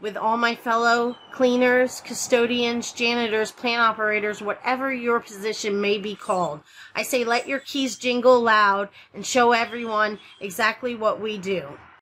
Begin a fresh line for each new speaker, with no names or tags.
with all my fellow cleaners, custodians, janitors, plant operators, whatever your position may be called. I say let your keys jingle loud and show everyone exactly what we do.